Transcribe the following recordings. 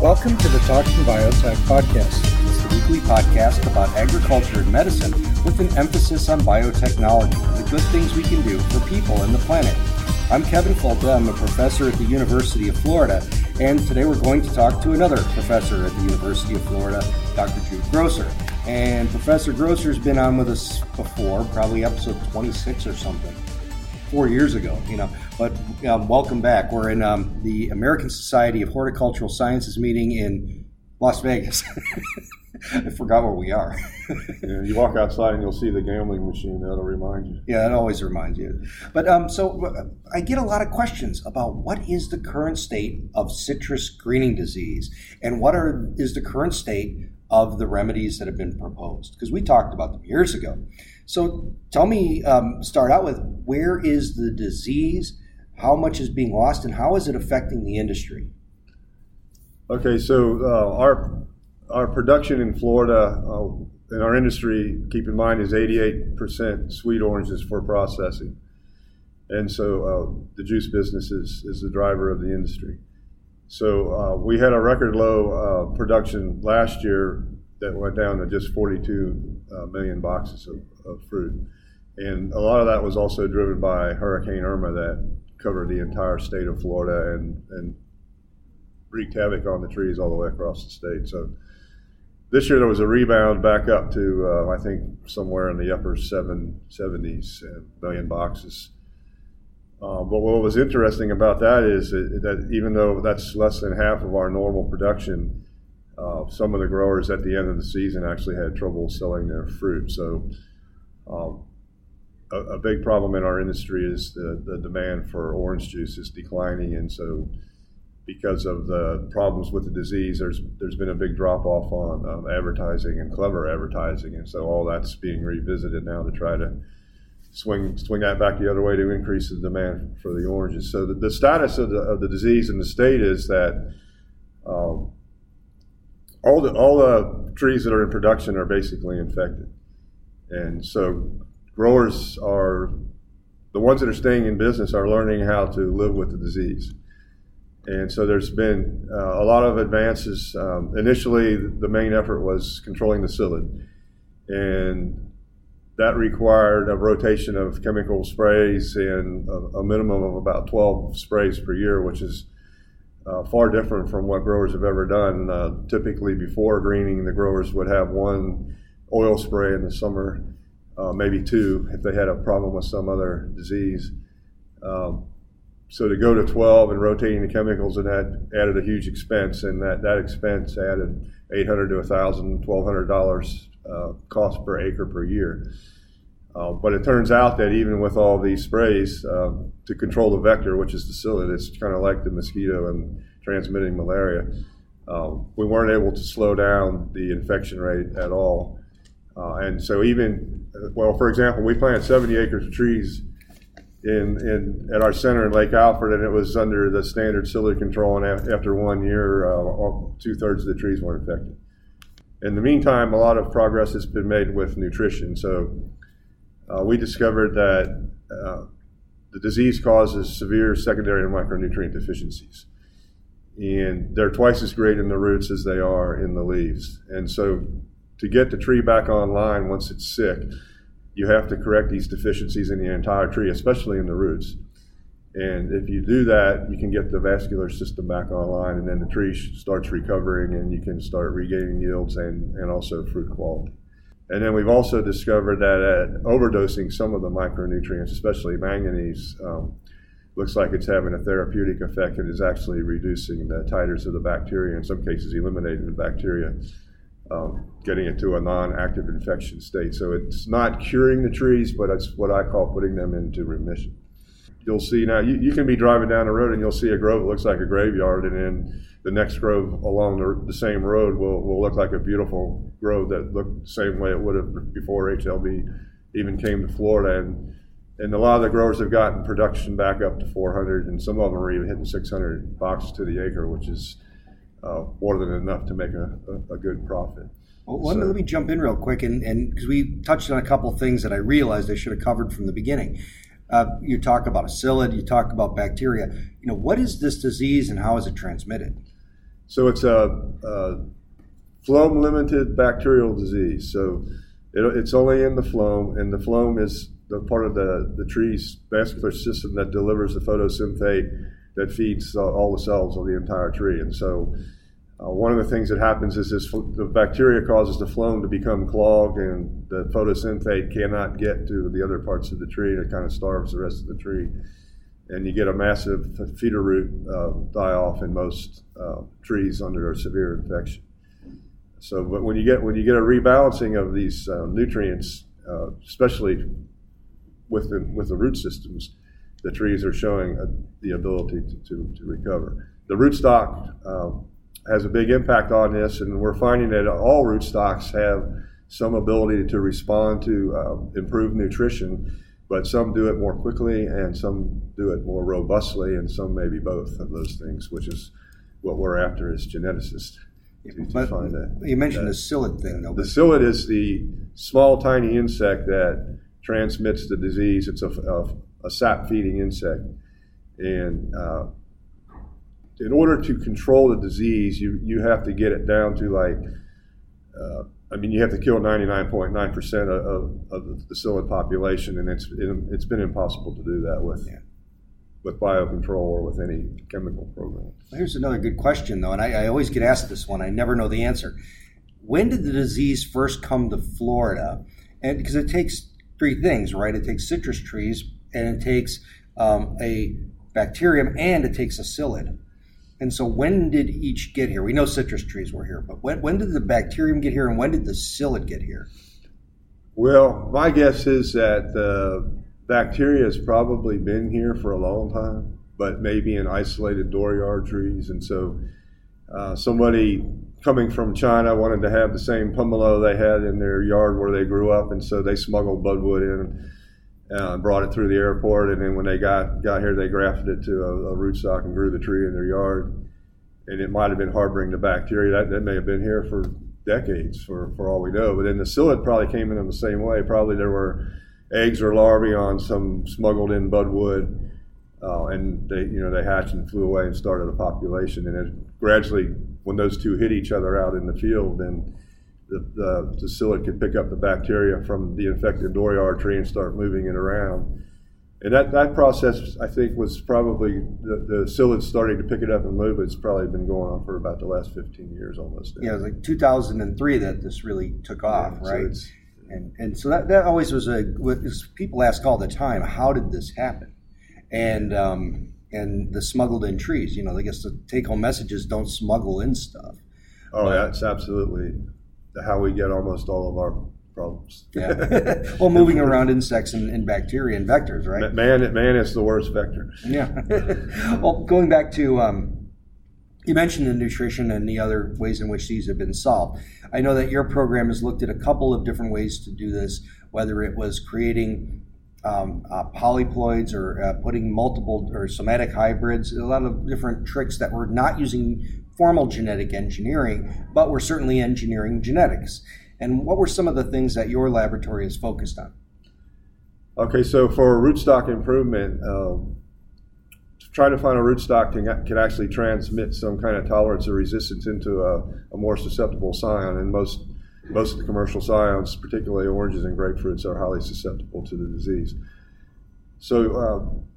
Welcome to the Talking Biotech podcast. It's the weekly podcast about agriculture and medicine with an emphasis on biotechnology and the good things we can do for people and the planet. I'm Kevin Folta. I'm a professor at the University of Florida, and today we're going to talk to another professor at the University of Florida, Dr. Jude Grosser. And Professor Grosser's been on with us before, probably episode 26 or something four years ago, you know. But um, welcome back. We're in um, the American Society of Horticultural Sciences meeting in Las Vegas. I forgot where we are. yeah, you walk outside and you'll see the gambling machine. That'll remind you. Yeah, it always reminds you. But um, so uh, I get a lot of questions about what is the current state of citrus greening disease, and what are is the current state of the remedies that have been proposed? Because we talked about them years ago. So tell me, um, start out with where is the disease, how much is being lost, and how is it affecting the industry? Okay, so uh, our our production in Florida uh, in our industry, keep in mind, is 88% sweet oranges for processing, and so uh, the juice business is is the driver of the industry. So uh, we had a record low uh, production last year that went down to just 42 uh, million boxes of, of, fruit. And a lot of that was also driven by Hurricane Irma that covered the entire state of Florida and, and wreaked havoc on the trees all the way across the state. So this year there was a rebound back up to, uh, I think, somewhere in the upper 770s uh, million boxes. Uh, but what was interesting about that is that, that even though that's less than half of our normal production, uh, some of the growers at the end of the season actually had trouble selling their fruit. So, um, a, a, big problem in our industry is the, the demand for orange juice is declining, and so because of the problems with the disease, there's there's been a big drop off on um, advertising and clever advertising, and so all that's being revisited now to try to swing swing that back the other way to increase the demand for the oranges. So the, the status of the, of the disease in the state is that um, all the all the trees that are in production are basically infected, and so growers are the ones that are staying in business are learning how to live with the disease. And so there's been uh, a lot of advances. Um, initially, the main effort was controlling the psyllid, and that required a rotation of chemical sprays and a, a minimum of about 12 sprays per year, which is uh, far different from what growers have ever done. Uh, typically, before greening, the growers would have one oil spray in the summer, uh, maybe two if they had a problem with some other disease. Um, so to go to 12 and rotating the chemicals and that added a huge expense, and that, that expense added 800 to 1,000, 1,200 dollars uh, cost per acre per year. Uh, but it turns out that even with all these sprays um, to control the vector, which is the psyllid, it's kind of like the mosquito and transmitting malaria. Um, we weren't able to slow down the infection rate at all. Uh, and so even, well, for example, we planted 70 acres of trees in, in at our center in Lake Alfred, and it was under the standard psyllid control. And after one year, uh, two thirds of the trees weren't infected. In the meantime, a lot of progress has been made with nutrition. So uh, we discovered that uh, the disease causes severe secondary micronutrient deficiencies. And they're twice as great in the roots as they are in the leaves. And so to get the tree back online once it's sick, you have to correct these deficiencies in the entire tree, especially in the roots. And if you do that, you can get the vascular system back online, and then the tree starts recovering, and you can start regaining yields and, and also fruit quality. And then we've also discovered that at overdosing some of the micronutrients, especially manganese, um, looks like it's having a therapeutic effect and is actually reducing the titers of the bacteria, in some cases eliminating the bacteria, um, getting it to a non-active infection state. So it's not curing the trees, but it's what I call putting them into remission. you'll see now you, you can be driving down the road and you'll see a grove that looks like a graveyard, and then the next grove along the, the same road will, will look like a beautiful grove that looked the same way it would have before HLB even came to Florida. And and a lot of the growers have gotten production back up to 400, and some of them are even hitting 600 boxes to the acre, which is uh, more than enough to make a, a, a good profit. Well, let, me, let me jump in real quick, and because we touched on a couple things that I realized I should have covered from the beginning. Uh, you talk about a psyllid, you talk about bacteria. You know, what is this disease and how is it transmitted? So it's a, a phloem limited bacterial disease. So it, it's only in the phloem, and the phloem is the part of the, the tree's vascular system that delivers the photosynthate that feeds uh, all the cells of the entire tree. And so, uh, one of the things that happens is this the bacteria causes the phloem to become clogged, and the photosynthate cannot get to the other parts of the tree, and it kind of starves the rest of the tree. And you get a massive feeder root uh, die off in most uh, trees under a severe infection. So, but when you get when you get a rebalancing of these uh, nutrients, uh, especially with the with the root systems, the trees are showing a, the ability to, to, to, recover. The rootstock um, has a big impact on this, and we're finding that all rootstocks have some ability to respond to um, improved nutrition, but some do it more quickly, and some do it more robustly, and some maybe both of those things, which is what we're after as geneticists. To, to find you mentioned that, the psyllid thing, though. The psyllid is the small, tiny insect that transmits the disease. It's a, a, a sap feeding insect. And uh, in order to control the disease, you, you have to get it down to like, uh, I mean, you have to kill 99.9% of, of, of the psyllid population, and it's, it, it's been impossible to do that with. Yeah with biocontrol or with any chemical program. Here's another good question, though, and I, I, always get asked this one. I never know the answer. When did the disease first come to Florida? And because it takes three things, right? It takes citrus trees, and it takes um, a bacterium, and it takes a psyllid. And so, when did each get here? We know citrus trees were here, but when, when did the bacterium get here, and when did the psyllid get here? Well, my guess is that the bacteria has probably been here for a long time, but maybe in isolated dooryard trees. And so, uh, somebody coming from China wanted to have the same pumelo they had in their yard where they grew up, and so they smuggled budwood in uh, brought it through the airport. And then when they got got here, they grafted it to a, a rootstock and grew the tree in their yard. And it might have been harboring the bacteria. That, that may have been here for decades, for, for all we know. But then the psyllid probably came in in the same way. Probably there were eggs or larvae on some smuggled in budwood. Uh, and they, you know, they hatched and flew away and started a population. And it gradually when those two hit each other out in the field, then the, the, the psyllid could pick up the bacteria from the infected dooryard tree and start moving it around. And that, that process, I think, was probably the, the psyllid starting to pick it up and move. It's probably been going on for about the last 15 years almost. Yeah, it was like 2003 that this really took off, yeah, right? So and, and so that, that always was a, people ask all the time, how did this happen? And um, and the smuggled in trees. You know, I guess the take home message is don't smuggle in stuff. Oh, but, that's absolutely how we get almost all of our problems. yeah. well, moving around insects and, and, bacteria and vectors, right? Man, man is the worst vector. Yeah. well, going back to um, you mentioned the nutrition and the other ways in which these have been solved. I know that your program has looked at a couple of different ways to do this, whether it was creating um, uh, polyploids or uh, putting multiple or somatic hybrids, a lot of different tricks that we're not using formal genetic engineering, but we're certainly engineering genetics. And what were some of the things that your laboratory is focused on? Okay, so for rootstock improvement, uh, trying to find a rootstock can, can actually transmit some kind of tolerance or resistance into a, a more susceptible scion, and most most of the commercial scions, particularly oranges and grapefruits, are highly susceptible to the disease. So, uh,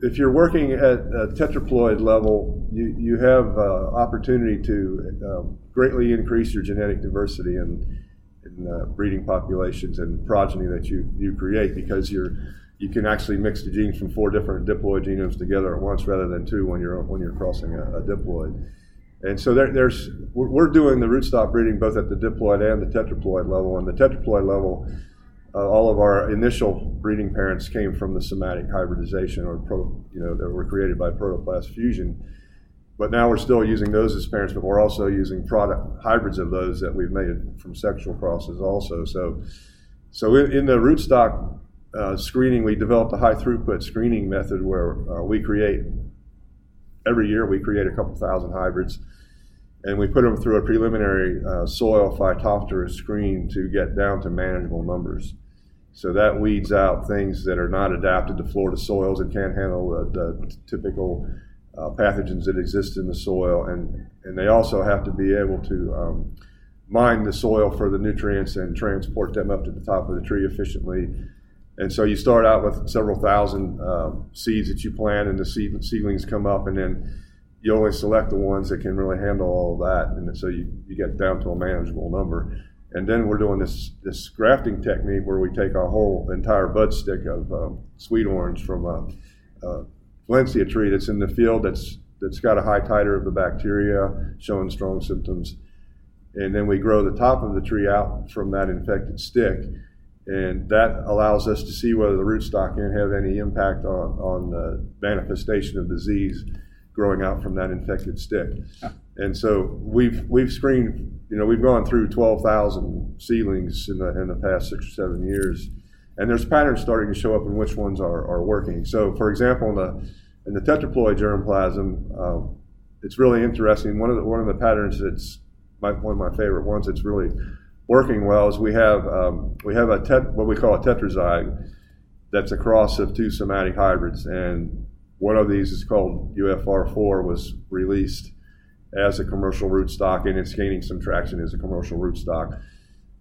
if you're working at a tetraploid level, you, you have uh, opportunity to um, greatly increase your genetic diversity in, in uh, breeding populations and progeny that you, you create because you're you can actually mix the genes from four different diploid genomes together at once rather than two when you're when you're crossing a, a diploid. And so there, there's we're doing the rootstock breeding both at the diploid and the tetraploid level. And the tetraploid level, uh, all of our initial breeding parents came from the somatic hybridization, or pro, you know, that were created by protoplast fusion. But now we're still using those as parents, but we're also using product hybrids of those that we've made from sexual crosses also. So, so in, in the rootstock uh, screening, we developed a high throughput screening method where uh, we create every year we create a couple thousand hybrids, and we put them through a preliminary uh, soil phytophthora screen to get down to manageable numbers. So that weeds out things that are not adapted to Florida soils and can't handle the, the typical uh, pathogens that exist in the soil, and, and they also have to be able to um, mine the soil for the nutrients and transport them up to the top of the tree efficiently. And so you start out with several thousand um, seeds that you plant, and the seed, seedlings come up, and then you only select the ones that can really handle all of that, and so you, you get down to a manageable number. And then we're doing this this grafting technique where we take our whole entire bud stick of um, sweet orange from a, a Valencia tree that's in the field that's that's got a high titer of the bacteria showing strong symptoms. And then we grow the top of the tree out from that infected stick. And that allows us to see whether the rootstock can have any impact on, on the manifestation of disease growing out from that infected stick. And so we've we've screened, you know, we've gone through 12,000 seedlings in the in the past six or seven years, and there's patterns starting to show up in which ones are, are working. So, for example, in the in the tetraploid germplasm, uh, it's really interesting. One of the one of the patterns that's my, one of my favorite ones that's really working well is we have um, we have a tet, what we call a tetrazyg that's a cross of two somatic hybrids, and one of these is called UFR4 was released as a commercial rootstock, and it's gaining some traction as a commercial rootstock.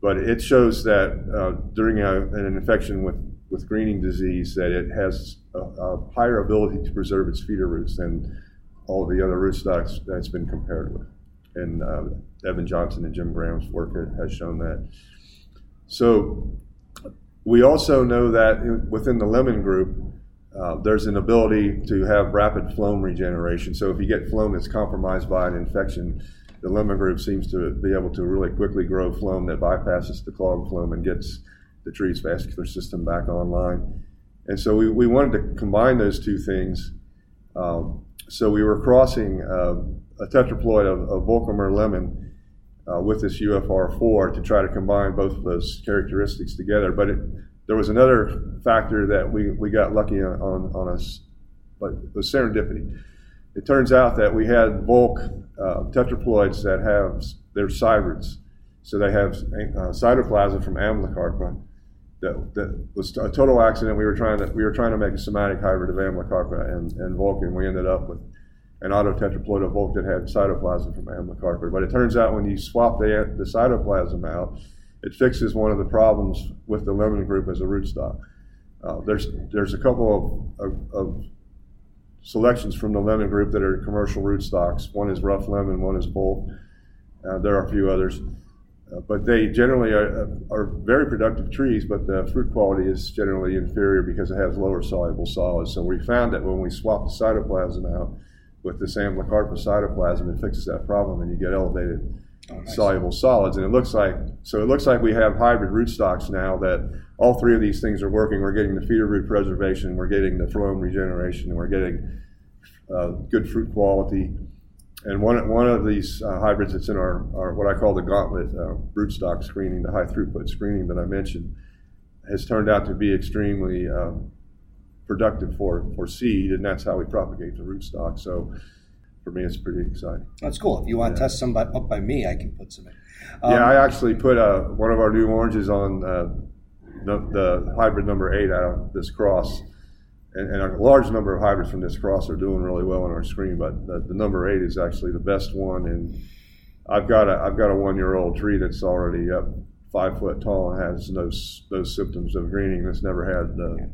But it shows that uh, during an infection with, with greening disease, that it has a, higher ability to preserve its feeder roots than all the other rootstocks that it's been compared with. And uh, Evan Johnson and Jim Graham's work has shown that. So we also know that within the lemon group, uh, there's an ability to have rapid phloem regeneration. So if you get phloem that's compromised by an infection, the lemon group seems to be able to really quickly grow phloem that bypasses the clogged phloem and gets the tree's vascular system back online. And so we, we wanted to combine those two things. Um, so we were crossing uh, a tetraploid of, of Volkamer lemon uh, with this UFR4 to try to combine both of those characteristics together. But it, there was another factor that we, we got lucky on, on, on us, but it was serendipity. It turns out that we had Volk uh, tetraploids that have, they're cybrids. So they have uh, cytoplasm from Amblycarpa. That, that was a total accident. We were trying to we were trying to make a somatic hybrid of Amblycarpa and, and Volk, and we ended up with an autotetraploid of Volk that had cytoplasm from Amblycarpa. But it turns out when you swap the, the cytoplasm out, it fixes one of the problems with the lemon group as a rootstock. Uh, there's there's a couple of, of, of, selections from the lemon group that are commercial rootstocks. One is rough lemon, one is bull. Uh, there are a few others, uh, but they generally are, are, very productive trees. But the fruit quality is generally inferior because it has lower soluble solids. So we found that when we swap the cytoplasm out with the this Amblycarpa cytoplasm, it fixes that problem, and you get elevated oh, nice. soluble solids. And it looks like so it looks like we have hybrid rootstocks now that all three of these things are working. We're getting the feeder root preservation, we're getting the phloem regeneration, we're getting uh, good fruit quality. And one, one of these uh, hybrids that's in our, our, what I call the gauntlet uh, rootstock screening, the high throughput screening that I mentioned, has turned out to be extremely um, productive for, for seed, and that's how we propagate the rootstock. So for me, it's pretty exciting. That's cool. If you want yeah. to test some by, up by me, I can put some in. Um, yeah, I actually put uh, one of our new oranges on uh, the, the, hybrid number eight out of this cross. And, and, a large number of hybrids from this cross are doing really well on our screen, but the, the number eight is actually the best one. And I've got a I've got a one year old tree that's already up five foot tall and has those those symptoms of greening. That's never had the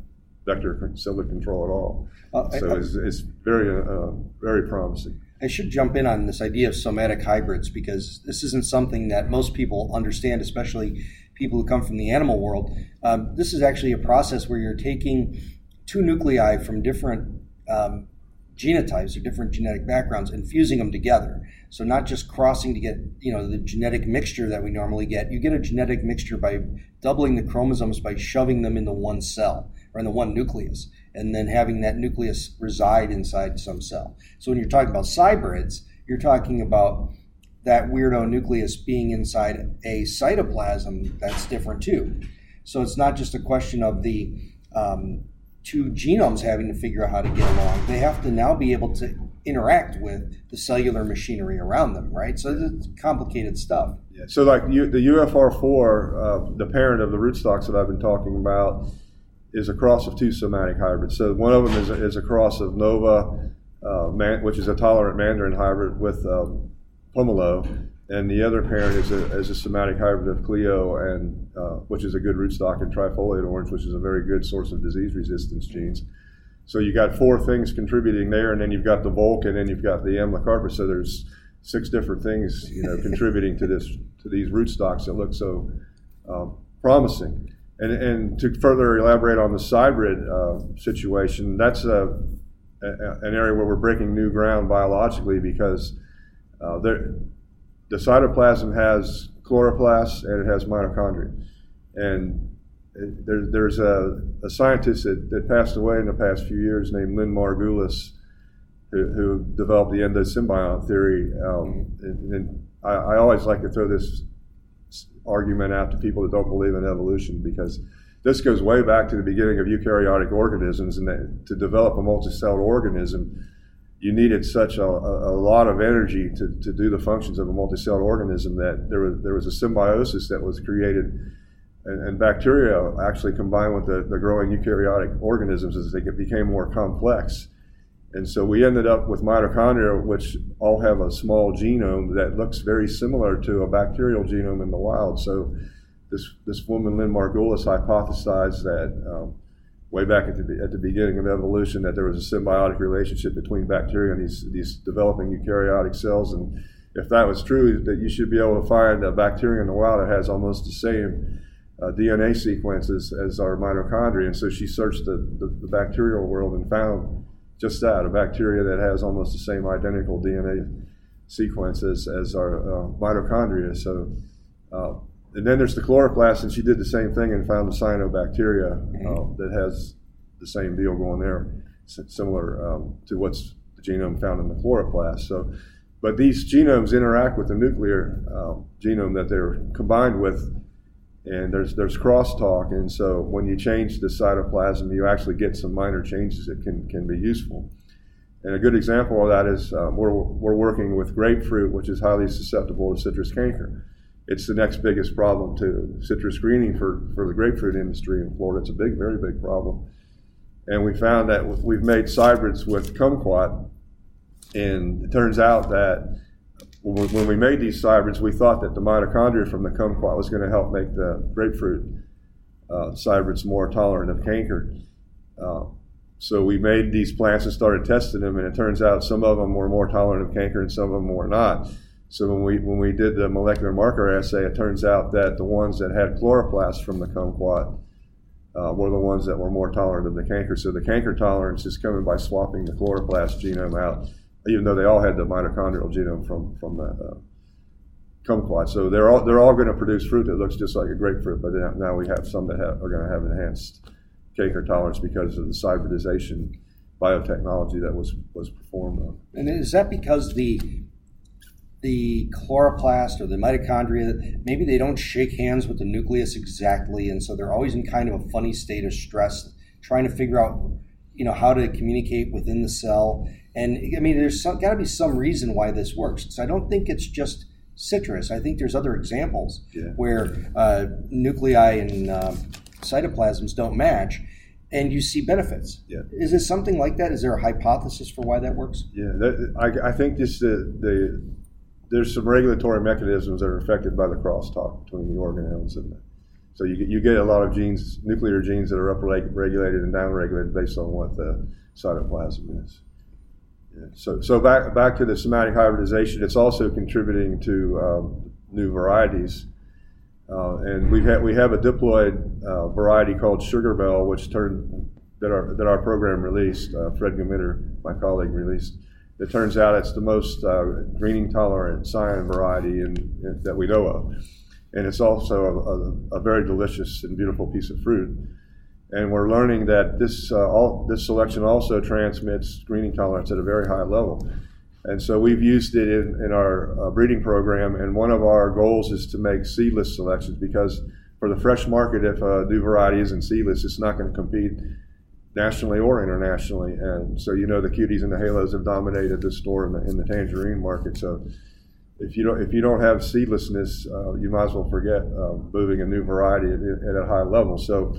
vector psyllid control at all. Uh, so I, it's, it's, very uh, very promising. I should jump in on this idea of somatic hybrids because this isn't something that most people understand, especially people who come from the animal world. Um, this is actually a process where you're taking two nuclei from different um, genotypes or different genetic backgrounds and fusing them together. So not just crossing to get, you know, the genetic mixture that we normally get. You get a genetic mixture by doubling the chromosomes by shoving them into one cell or in the one nucleus and then having that nucleus reside inside some cell. So when you're talking about cybrids, you're talking about that weirdo nucleus being inside a cytoplasm that's different too. So it's not just a question of the um, two genomes having to figure out how to get along. They have to now be able to interact with the cellular machinery around them, right? So it's complicated stuff. Yeah. So like you, the UFR4, uh, the parent of the rootstocks that I've been talking about, is a cross of two somatic hybrids. So one of them is a, is a cross of Nova, uh, man, which is a tolerant mandarin hybrid with um, pomelo, and the other parent is a, is a somatic hybrid of Cleo, and uh, which is a good rootstock, and trifoliate orange, which is a very good source of disease resistance genes. So you got four things contributing there, and then you've got the Volk, and then you've got the Amlocarpus. So there's six different things, you know, contributing to this to these rootstocks that look so um, promising. And, and to further elaborate on the cybrid uh, situation, that's a, a, an area where we're breaking new ground biologically because uh, there, the cytoplasm has chloroplasts and it has mitochondria. And it, there, there's a, a scientist that, that, passed away in the past few years named Lynn Margulis, who, who developed the endosymbiont theory. Um, and, and I, I, always like to throw this argument out to people that don't believe in evolution because this goes way back to the beginning of eukaryotic organisms, and that to develop a multicellular organism, you needed such a, a, lot of energy to, to do the functions of a multicellular organism that there was there was a symbiosis that was created, and, and bacteria actually combined with the, the growing eukaryotic organisms as they became more complex. And so we ended up with mitochondria, which all have a small genome that looks very similar to a bacterial genome in the wild. So this, this woman, Lynn Margulis, hypothesized that um, way back at the, at the beginning of evolution that there was a symbiotic relationship between bacteria and these, these developing eukaryotic cells. And if that was true, that you should be able to find a bacteria in the wild that has almost the same uh, DNA sequences as our mitochondria. And so she searched the, the, the bacterial world and found just that, a bacteria that has almost the same identical DNA sequence as, as our uh, mitochondria. So, uh, and then there's the chloroplast, and she did the same thing and found the cyanobacteria uh, that has the same deal going there, similar um, to what's the genome found in the chloroplast. So, but these genomes interact with the nuclear uh, genome that they're combined with and there's there's crosstalk, and so when you change the cytoplasm, you actually get some minor changes that can can be useful. And a good example of that is um, we're we're working with grapefruit, which is highly susceptible to citrus canker. It's the next biggest problem to citrus greening for for the grapefruit industry in Florida. It's a big, very big problem. And we found that we've made cybrids with kumquat, and it turns out that when we made these cybrids, we thought that the mitochondria from the kumquat was going to help make the grapefruit uh, cybrids more tolerant of canker. Uh, so we made these plants and started testing them, and it turns out some of them were more tolerant of canker and some of them were not. So when we when we did the molecular marker assay, it turns out that the ones that had chloroplasts from the kumquat uh, were the ones that were more tolerant of the canker. So the canker tolerance is coming by swapping the chloroplast genome out even though they all had the mitochondrial genome from from the uh, kumquat. So they're all they're all going to produce fruit that looks just like a grapefruit, but now we have some that have, are going to have enhanced canker tolerance because of the hybridization biotechnology that was was performed on. And is that because the the chloroplast or the mitochondria maybe they don't shake hands with the nucleus exactly, and so they're always in kind of a funny state of stress, trying to figure out you know how to communicate within the cell and I mean, there's got to be some reason why this works. So I don't think it's just citrus. I think there's other examples yeah. where uh, nuclei and uh, cytoplasms don't match, and you see benefits. Yeah. Is this something like that? Is there a hypothesis for why that works? Yeah, that, I, I, think this the, the there's some regulatory mechanisms that are affected by the crosstalk between the organelles and the, so you get, you get a lot of genes, nuclear genes that are upregulated and downregulated based on what the cytoplasm is. So, so back back to the somatic hybridization, it's also contributing to um, new varieties, uh, and we have we have a diploid uh, variety called Sugar Belle, which turned that our that our program released. Uh, Fred Gmitter, my colleague, released. It turns out it's the most uh, greening tolerant scion variety in, in, that we know of, and it's also a, a, a, very delicious and beautiful piece of fruit. And we're learning that this uh, all, this selection also transmits greening tolerance at a very high level. And so we've used it in, in our uh, breeding program, and one of our goals is to make seedless selections because for the fresh market, if a new variety isn't seedless, it's not going to compete nationally or internationally. And so you know the cuties and the halos have dominated the store in the, in the tangerine market. So if you don't if you don't have seedlessness, uh, you might as well forget uh, moving a new variety at, at a high level. So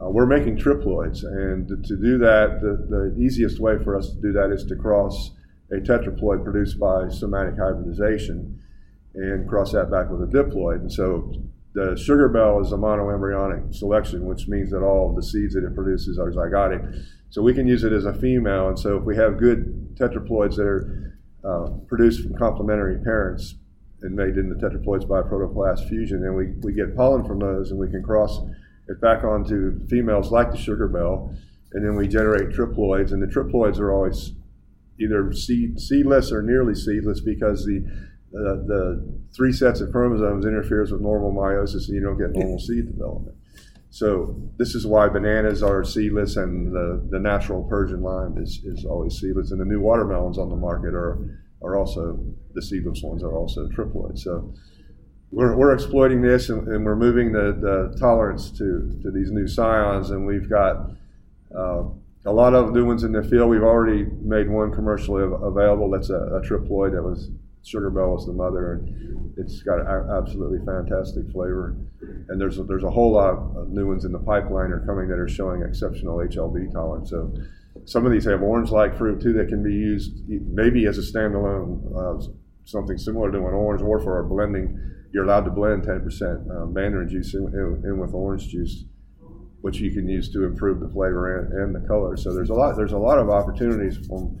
uh, we're making triploids, and to do that, the, the easiest way for us to do that is to cross a tetraploid produced by somatic hybridization and cross that back with a diploid. And so the Sugar Belle is a monoembryonic selection, which means that all of the seeds that it produces are zygotic. So we can use it as a female. And so if we have good tetraploids that are uh, produced from complementary parents and made into tetraploids by protoplast fusion, then we, we get pollen from those and we can cross it back onto females like the Sugar Belle. And then we generate triploids. And the triploids are always either seed, seedless or nearly seedless because the uh, the three sets of chromosomes interferes with normal meiosis and you don't get normal seed development. So this is why bananas are seedless and the, the natural Persian lime is, is always seedless. And the new watermelons on the market are, are also, the seedless ones are also triploid. So we're, we're exploiting this and, and we're moving the, the tolerance to, to these new scions. And we've got uh, a lot of new ones in the field. We've already made one commercially available. That's a, a triploid that was Sugar Belle is the mother, and it's got an absolutely fantastic flavor. And there's a, there's a whole lot of new ones in the pipeline are coming that are showing exceptional HLB tolerance. So some of these have orange-like fruit too that can be used maybe as a standalone, uh, something similar to an orange, or for our blending. You're allowed to blend 10% uh, mandarin juice in, in, with orange juice, which you can use to improve the flavor and, and the color. So there's a lot there's a lot of opportunities from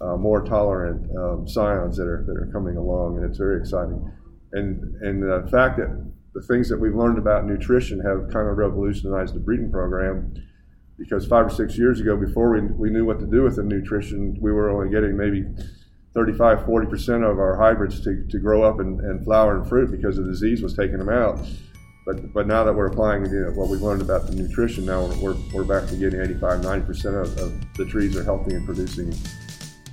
uh, more tolerant um, scions that are that are coming along, and it's very exciting. And and the fact that the things that we've learned about nutrition have kind of revolutionized the breeding program. Because five or six years ago, before we, we knew what to do with the nutrition, we were only getting maybe 35, 40% of our hybrids to, to grow up and, and flower and fruit because the disease was taking them out. But, but now that we're applying you know, what we've learned about the nutrition, now we're, we're back to getting 85, 90% of, of the trees are healthy and producing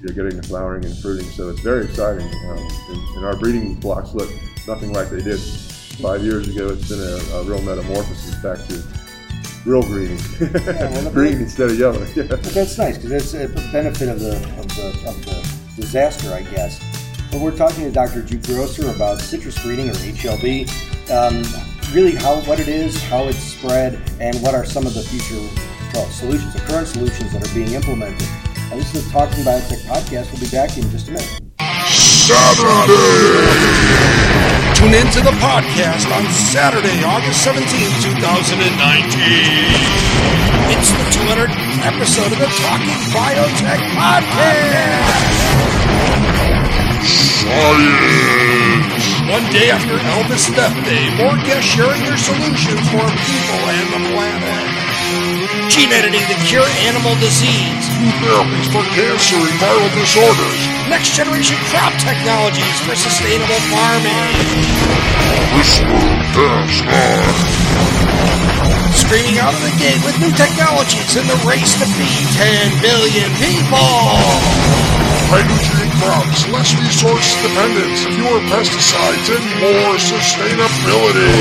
you're getting the flowering and fruiting. So it's very exciting. Um, and, and, our breeding blocks look nothing like they did five years ago. It's been a, a real metamorphosis back to real green, yeah, well, green instead of yellow. Yeah. But that's nice because it's a benefit of the, of the of the disaster, I guess. But we're talking to Dr. Jude Grosser about citrus breeding or HLB. Um, really, how what it is, how it's spread, and what are some of the future well, solutions, the current solutions that are being implemented and this is the Talking Biotech podcast. We'll be back in just a minute. Saturday! Tune in to the podcast on Saturday, August 17, 2019. It's the 200th episode of the Talking Biotech podcast. Science! One day after Elvis' death day, more guests sharing their solutions for people and the planet gene editing to cure animal disease, new therapies for cancer and viral disorders, next generation crop technologies for sustainable farming. CRISPR Screaming out of the gate with new technologies in the race to feed 10 billion people. High nutrient crops, less resource dependence, fewer pesticides, and more sustainability.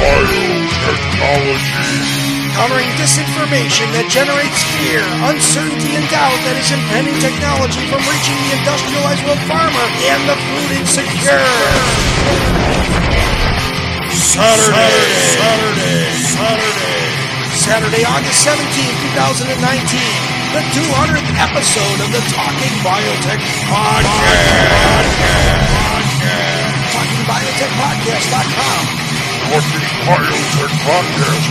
Biotechnology countering disinformation that generates fear, uncertainty, and doubt that is impending technology from reaching the industrialized world farmer and the food insecure. Saturday, Saturday, Saturday, Saturday, August 17, 2019, the 200th episode of the Talking Biotech Podcast. Podcast. TalkingBiotechPodcast.com Talking Biotech Podcast.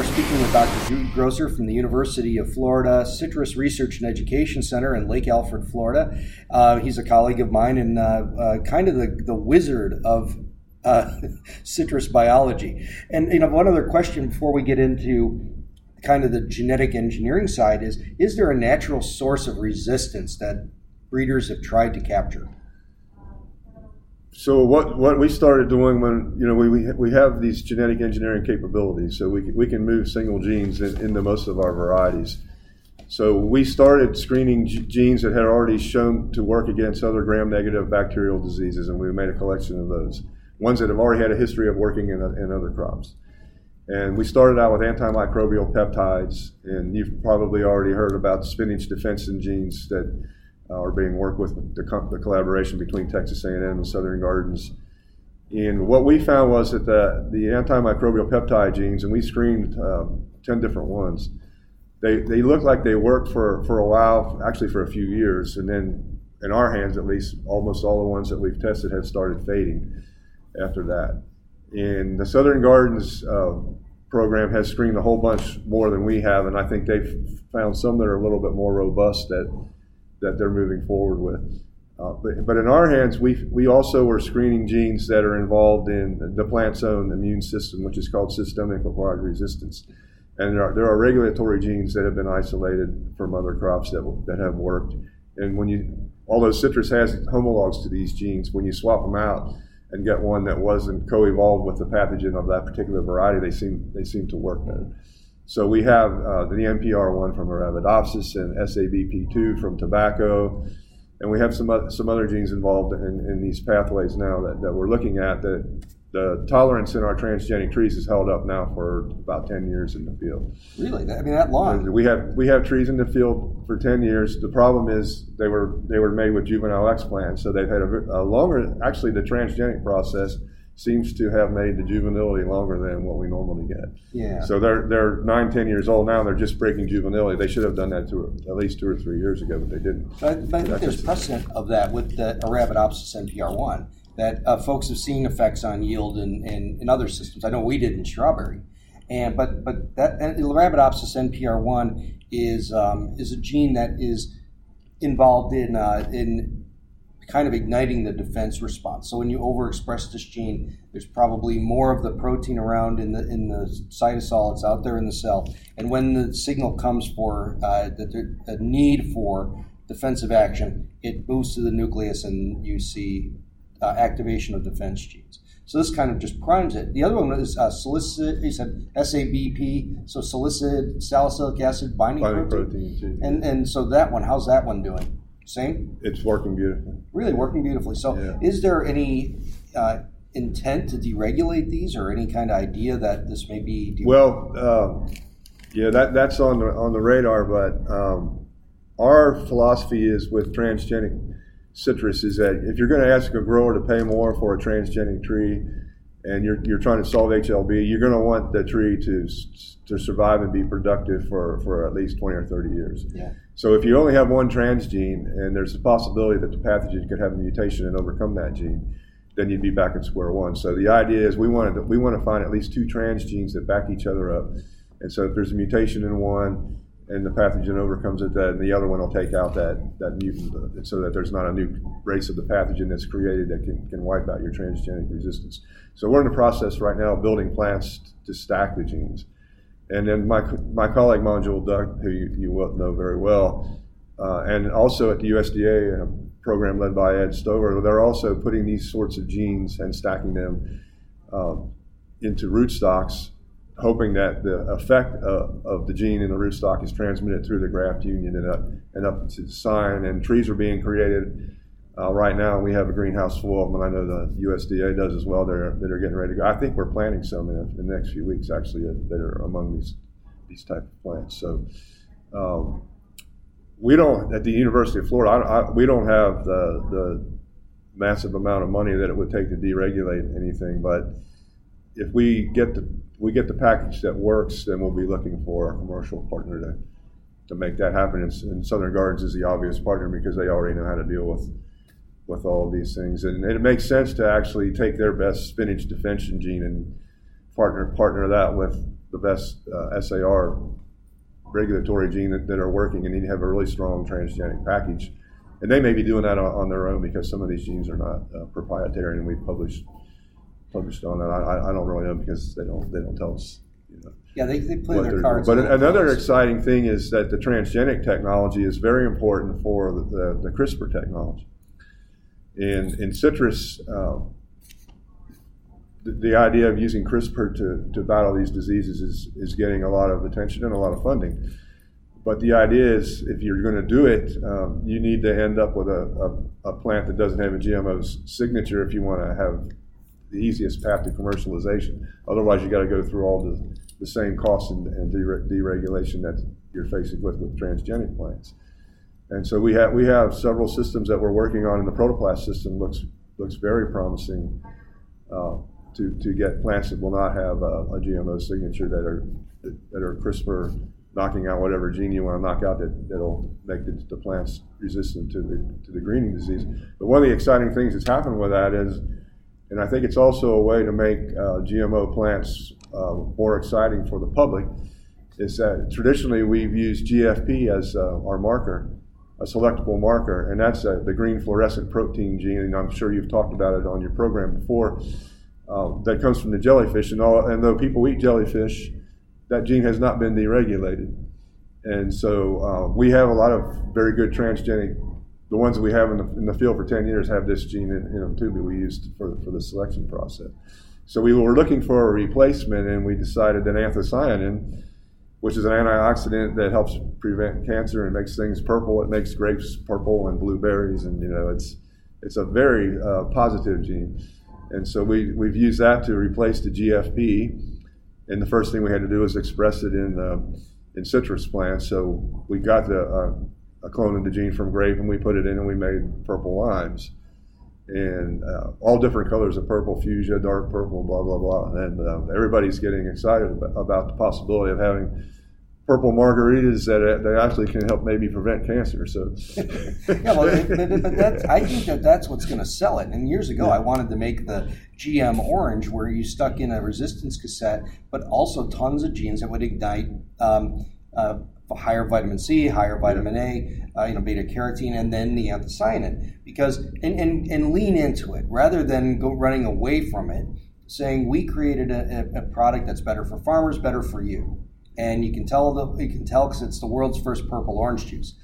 We're speaking with Dr. Jude Grosser from the University of Florida Citrus Research and Education Center in Lake Alfred, Florida. Uh, he's a colleague of mine and uh, uh kind of the, the wizard of uh, citrus biology. And you know, one other question before we get into kind of the genetic engineering side is: Is there a natural source of resistance that breeders have tried to capture? So what, what we started doing when you know we, we, we have these genetic engineering capabilities, so we, we can move single genes in, into most of our varieties. So we started screening g- genes that had already shown to work against other gram-negative bacterial diseases, and we made a collection of those ones that have already had a history of working in, in other crops. And we started out with antimicrobial peptides, and you've probably already heard about spinach defensin genes that are being worked with the, the, collaboration between Texas A&M and Southern Gardens. And what we found was that the, the antimicrobial peptide genes, and we screened uh, 10 different ones, they, they looked like they worked for, for a while, actually for a few years, and then in our hands at least, almost all the ones that we've tested have started fading after that. And the Southern Gardens uh, program has screened a whole bunch more than we have, and I think they've found some that are a little bit more robust that that they're moving forward with. Uh, but, but in our hands, we we also are screening genes that are involved in the plant's own immune system, which is called systemic acquired resistance. And there are, there are regulatory genes that have been isolated from other crops that that have worked. And when you, although citrus has homologs to these genes, when you swap them out, and get one that wasn't co-evolved with the pathogen of that particular variety, they seem they seem to work better. So we have uh, the NPR1 from Arabidopsis and SABP2 from tobacco, and we have some some other genes involved in, in these pathways now that, that we're looking at that the tolerance in our transgenic trees has held up now for about 10 years in the field. Really? I mean, that long? We have we have trees in the field for 10 years. The problem is they were they were made with juvenile explants, so they've had a, a longer. Actually, the transgenic process seems to have made the juvenility longer than what we normally get. Yeah. So they're they're nine, ten years old now. And they're just breaking juvenility. They should have done that to, at least two or three years ago, but they didn't. But, but I think there's precedent of that with the Arabidopsis NPR1 that uh, folks have seen effects on yield in, in, in, other systems. I know we did in strawberry, and but but that and Arabidopsis NPR1 is um, is a gene that is involved in uh, in kind of igniting the defense response. So when you overexpress this gene, there's probably more of the protein around in the in the cytosol. It's out there in the cell, and when the signal comes for uh, the, the need for defensive action, it moves to the nucleus, and you see uh, activation of defense genes. So this kind of just primes it. The other one is uh, salicylate. He said SABP, so salicylate salicylic acid binding, binding protein. protein and and so that one, how's that one doing? Same. It's working beautifully. Really working beautifully. So, yeah. is there any uh, intent to deregulate these, or any kind of idea that this may be? Well, uh, yeah, that that's on the on the radar, but um, our philosophy is with transgenic citrus is that if you're going to ask a grower to pay more for a transgenic tree and you're, you're trying to solve HLB, you're going to want the tree to to survive and be productive for, for at least 20 or 30 years. Yeah. So if you only have one transgene and there's a possibility that the pathogen could have a mutation and overcome that gene, then you'd be back at square one. So the idea is we want to we want to find at least two transgenes that back each other up. And so if there's a mutation in one, and the pathogen overcomes it, then the other one will take out that, that mutant uh, so that there's not a new race of the pathogen that's created that can, can wipe out your transgenic resistance. So we're in the process right now of building plants to stack the genes. And then my, my colleague Manjul Dutt, who you, you know very well, uh, and also at the USDA, a program led by Ed Stover, they're also putting these sorts of genes and stacking them um, into rootstocks hoping that the effect of, of, the gene in the rootstock is transmitted through the graft union and up, and up to the scion. And trees are being created uh, right now. We have a greenhouse full of them, and I know the USDA does as well. They're, that are getting ready to go. I think we're planting some in, in the next few weeks, actually, that are among these these type of plants. So um, we don't at the University of Florida. I, I, we don't have the the massive amount of money that it would take to deregulate anything, but if we get the we get the package that works, then we'll be looking for a commercial partner to to make that happen. And, and Southern Gardens is the obvious partner because they already know how to deal with with all of these things, and, it makes sense to actually take their best spinach defensin gene and partner partner that with the best uh, SAR regulatory gene that, that, are working and need to have a really strong transgenic package. And they may be doing that on, on their own because some of these genes are not uh, proprietary, and we've published published on that. I, I don't really know because they don't they don't tell us. You know, yeah, they, they play their cards. But another exciting thing is that the transgenic technology is very important for the, the, the CRISPR technology. In in citrus, uh, the, the, idea of using CRISPR to, to battle these diseases is, is getting a lot of attention and a lot of funding. But the idea is, if you're going to do it, um, you need to end up with a, a, a, plant that doesn't have a GMO signature if you want to have the easiest path to commercialization. Otherwise, you got to go through all the, the same costs and, and dere- deregulation that you're facing with with transgenic plants. And so we have we have several systems that we're working on, and the protoplast system looks looks very promising uh, to to get plants that will not have a, a GMO signature that are that are CRISPR knocking out whatever gene you want to knock out that, that'll make the, the, plants resistant to the, to the greening disease. But one of the exciting things that's happened with that is, and I think it's also a way to make uh, GMO plants uh, more exciting for the public, is that traditionally we've used GFP as uh, our marker, a selectable marker, and that's uh, the green fluorescent protein gene, and I'm sure you've talked about it on your program before. Uh, that comes from the jellyfish, and, all, and though people eat jellyfish, that gene has not been deregulated. And so uh, we have a lot of very good transgenic, the ones that we have in the, in the field for 10 years have this gene in, in them too, that we used for, for the selection process. So we were looking for a replacement, and we decided that anthocyanin, which is an antioxidant that helps prevent cancer and makes things purple. It makes grapes purple and blueberries, and you know it's it's a very uh, positive gene. And so we we've used that to replace the GFP and the first thing we had to do was express it in uh, in citrus plants. So we got the uh, a clone of the gene from grape, and we put it in, and we made purple limes, and uh, all different colors of purple, fuchsia, dark purple, blah blah blah. And uh, everybody's getting excited about the possibility of having purple margaritas that uh, they actually can help maybe prevent cancer. So, yeah, well, but, but that's, I think that that's what's going to sell it. And years ago, yeah. I wanted to make the GM orange, where you stuck in a resistance cassette, but also tons of genes that would ignite. Um, uh, higher vitamin C, higher vitamin A, uh, you know, beta carotene, and then the anthocyanin. Because and, and and lean into it rather than go running away from it. Saying we created a, a product that's better for farmers, better for you and you can tell the you can tell because it's the world's first purple orange juice.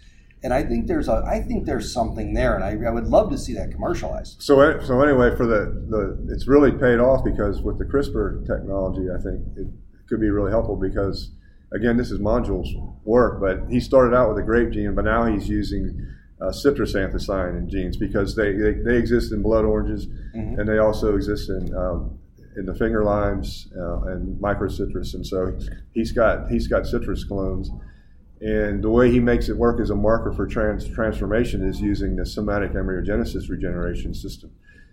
And I think there's a I think there's something there, and I, I would love to see that commercialized. So so anyway, for the, the it's really paid off because with the CRISPR technology, I think it could be really helpful because again, this is Manjul's work, but he started out with a grape gene, but now he's using uh, citrus anthocyanin genes because they, they, they, exist in blood oranges mm-hmm. and they also exist in um, in the finger limes uh, and microcitrus, and so he's got he's got citrus clones. And the way he makes it work as a marker for trans- transformation is using the somatic embryogenesis regeneration system.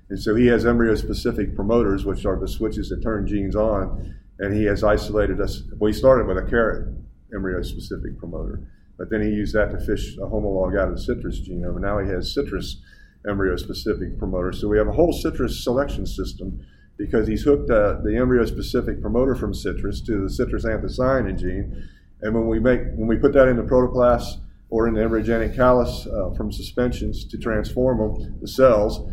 And so he has embryo specific promoters, which are the switches that turn genes on. And he has isolated us. Well, he started with a carrot embryo specific promoter, but then he used that to fish a homolog out of the citrus genome. And now he has citrus embryo specific promoters. So we have a whole citrus selection system because he's hooked uh, the embryo-specific promoter from citrus to the citrus anthocyanin gene, and when we make when we put that in the protoplast or in the embryogenic callus uh, from suspensions to transform them, the cells,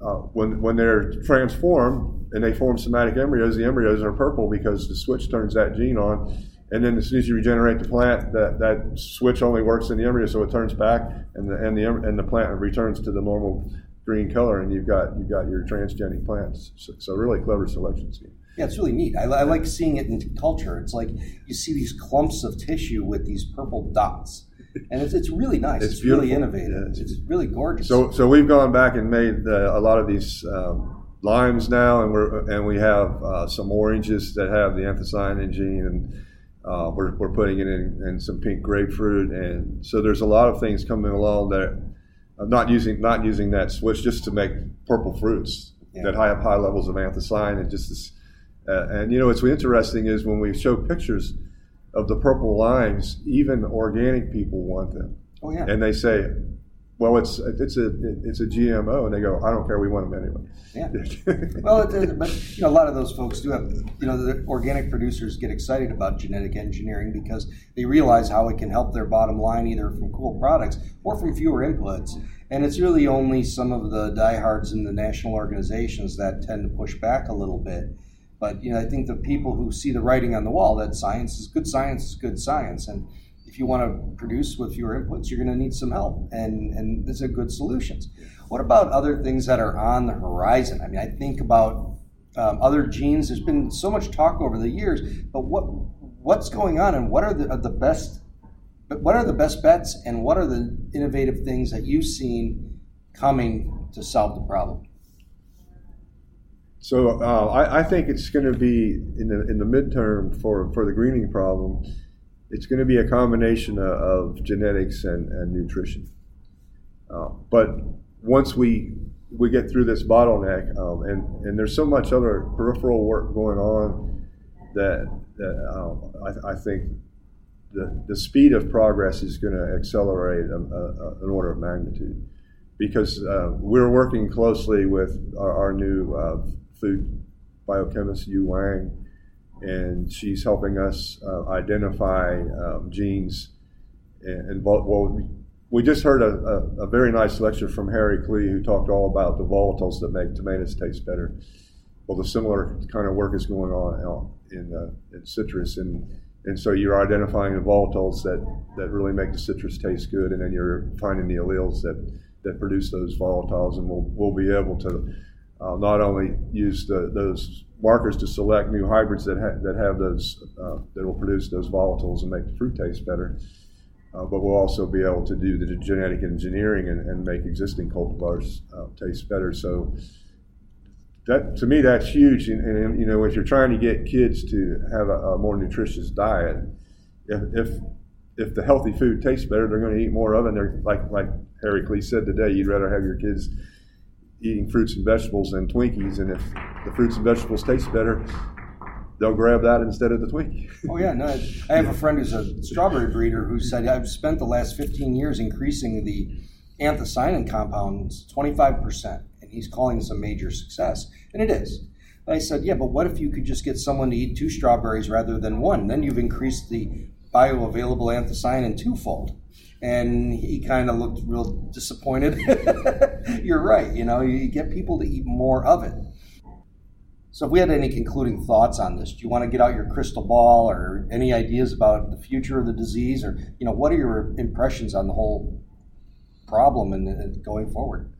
uh, when when they're transformed and they form somatic embryos, the embryos are purple because the switch turns that gene on. And then as soon as you regenerate the plant, that, that switch only works in the embryo, so it turns back, and the and the and the plant returns to the normal green color, and you've got you've got your transgenic plants. So, so really clever selection scheme. Yeah, it's really neat. I, I, like seeing it in culture. It's like you see these clumps of tissue with these purple dots, and it's, it's really nice. It's, it's really innovative. Yeah, it's, it's, really gorgeous. So so we've gone back and made a lot of these. Um, limes now, and we're and we have uh, some oranges that have the anthocyanin gene, and uh, we're, we're putting it in, in some pink grapefruit, and so there's a lot of things coming along that not using not using that switch just to make purple fruits yeah. that have high levels of anthocyanin and just this, uh, and you know what's interesting is when we show pictures of the purple limes, even organic people want them. Oh yeah. And they say, well, it's it's a it's a GMO, and they go, I don't care, we want them anyway. Yeah. well, it, but you know, a lot of those folks do have, you know, the organic producers get excited about genetic engineering because they realize how it can help their bottom line either from cool products or from fewer inputs. And it's really only some of the diehards in the national organizations that tend to push back a little bit. But you know, I think the people who see the writing on the wall that science is good science is good science, and if you want to produce with fewer inputs, you're going to need some help, and and these are good solutions. What about other things that are on the horizon? I mean, I think about um, other genes. There's been so much talk over the years, but what what's going on, and what are the the best what are the best bets, and what are the innovative things that you've seen coming to solve the problem? So uh, I, I, think it's going to be in the in the midterm for for the greening problem it's going to be a combination of, of genetics and, and nutrition. Uh, but once we we get through this bottleneck, um, and and there's so much other peripheral work going on that that um, I, I, think the the speed of progress is going to accelerate a, a, an order of magnitude because uh, we're working closely with our, our new uh, food biochemist Yu Wang and she's helping us uh, identify um, genes. And, well, we, we just heard a, a, a, very nice lecture from Harry Klee, who talked all about the volatiles that make tomatoes taste better. Well, the similar kind of work is going on in, uh, in citrus, and and so you're identifying the volatiles that, that really make the citrus taste good, and then you're finding the alleles that, that produce those volatiles, and we'll, we'll be able to uh, not only use the, those markers to select new hybrids that, ha- that have those, uh, that will produce those volatiles and make the fruit taste better. Uh, but we'll also be able to do the genetic engineering and, and make existing cultivars uh, taste better. So that to me that's huge. And, and, you know, if you're trying to get kids to have a, a more nutritious diet, if, if if the healthy food tastes better, they're going to eat more of it. And they're like like Harry Klee said today, you'd rather have your kids eating fruits and vegetables than Twinkies, and if the fruits and vegetables taste better, they'll grab that instead of the Twinkie. oh yeah, no. I have a friend who's a strawberry breeder who said I've spent the last 15 years increasing the anthocyanin compounds 25 percent, and he's calling this a major success, and it is. I said, yeah, but what if you could just get someone to eat two strawberries rather than one? Then you've increased the bioavailable anthocyanin twofold and he kind of looked real disappointed. You're right, you know, you get people to eat more of it. So, if we had any concluding thoughts on this, do you want to get out your crystal ball or any ideas about the future of the disease, or you know, what are your impressions on the whole problem and going forward?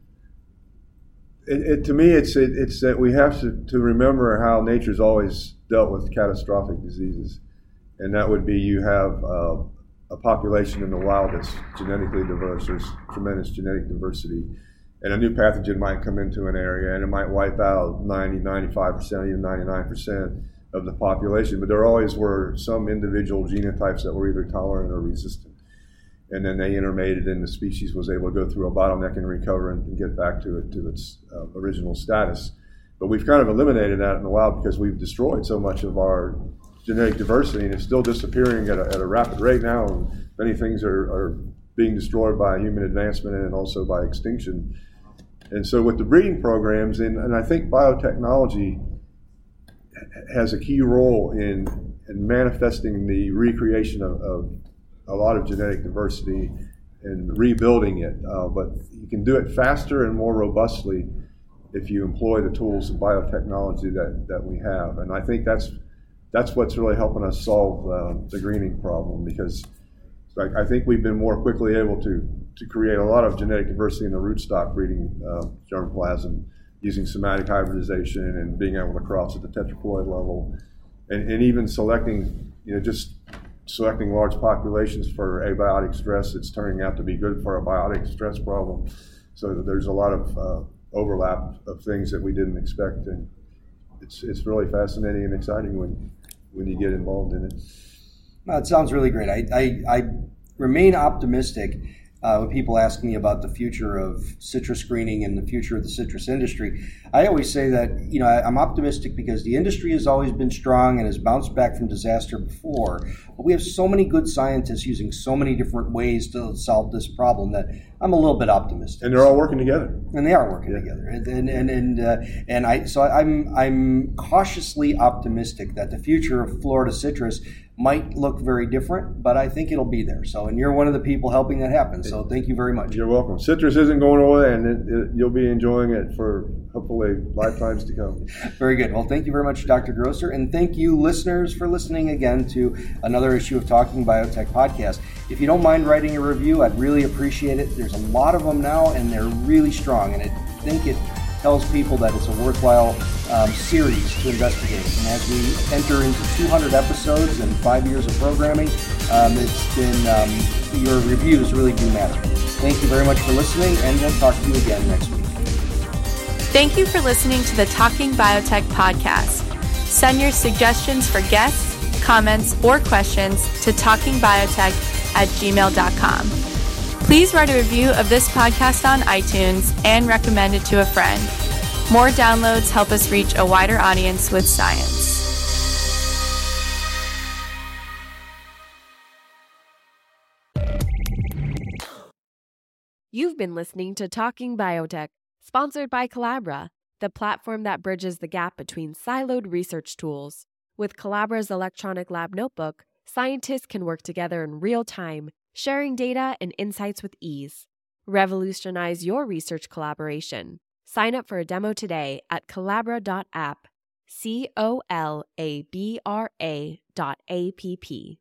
It, it, to me, it's it, it's that we have to, to remember how nature's always dealt with catastrophic diseases, and that would be you have uh, a population in the wild that's genetically diverse. There's tremendous genetic diversity. And a new pathogen might come into an area and it might wipe out 90, 95%, even 99% of the population. But there always were some individual genotypes that were either tolerant or resistant. And then they intermated and the species was able to go through a bottleneck and recover and, get back to it to its uh, original status. But we've kind of eliminated that in the wild because we've destroyed so much of our genetic diversity, and it's still disappearing at a, at a rapid rate now. And many things are, are being destroyed by human advancement and also by extinction. And so, with the breeding programs, and, and I think biotechnology has a key role in, in manifesting the recreation of, of a lot of genetic diversity and rebuilding it. Uh, but you can do it faster and more robustly if you employ the tools of biotechnology that, that we have. And I think that's that's what's really helping us solve uh, the greening problem because I, I, think we've been more quickly able to to create a lot of genetic diversity in the rootstock breeding uh, germplasm using somatic hybridization and being able to cross at the tetraploid level. And, and even selecting you know just selecting large populations for abiotic stress it's turning out to be good for a biotic stress problem. So there's a lot of uh, overlap of things that we didn't expect. And it's, it's really fascinating and exciting when when you get involved in it. It sounds really great. I, I, I remain optimistic. Uh, when people ask me about the future of citrus greening and the future of the citrus industry, I always say that you know I, am optimistic because the industry has always been strong and has bounced back from disaster before. But we have so many good scientists using so many different ways to solve this problem that I'm a little bit optimistic. And they're all working together. And they are working yeah. together. And and and and, uh, and I so I'm I'm cautiously optimistic that the future of Florida citrus might look very different, but I think it'll be there. So, and you're one of the people helping that happen. So, thank you very much. You're welcome. Citrus isn't going away, and it, it, you'll be enjoying it for hopefully lifetimes to come. very good. Well, thank you very much, Dr. Grosser, and thank you, listeners, for listening again to another issue of Talking Biotech podcast. If you don't mind writing a review, I'd really appreciate it. There's a lot of them now, and they're really strong, and I think it tells people that it's a worthwhile um, series to investigate. And as we enter into 200 episodes and five years of programming, um, it's been um, your reviews really do matter. Thank you very much for listening, and we'll talk to you again next week. Thank you for listening to the Talking Biotech podcast. Send your suggestions for guests, comments, or questions to talkingbiotech at gmail.com. Please write a review of this podcast on iTunes and recommend it to a friend. More downloads help us reach a wider audience with science. You've been listening to Talking Biotech, sponsored by Colabra, the platform that bridges the gap between siloed research tools. With Colabra's electronic lab notebook, scientists can work together in real time sharing data and insights with ease. Revolutionize your research collaboration. Sign up for a demo today at colabra.app. C O L A B R A dot A P P.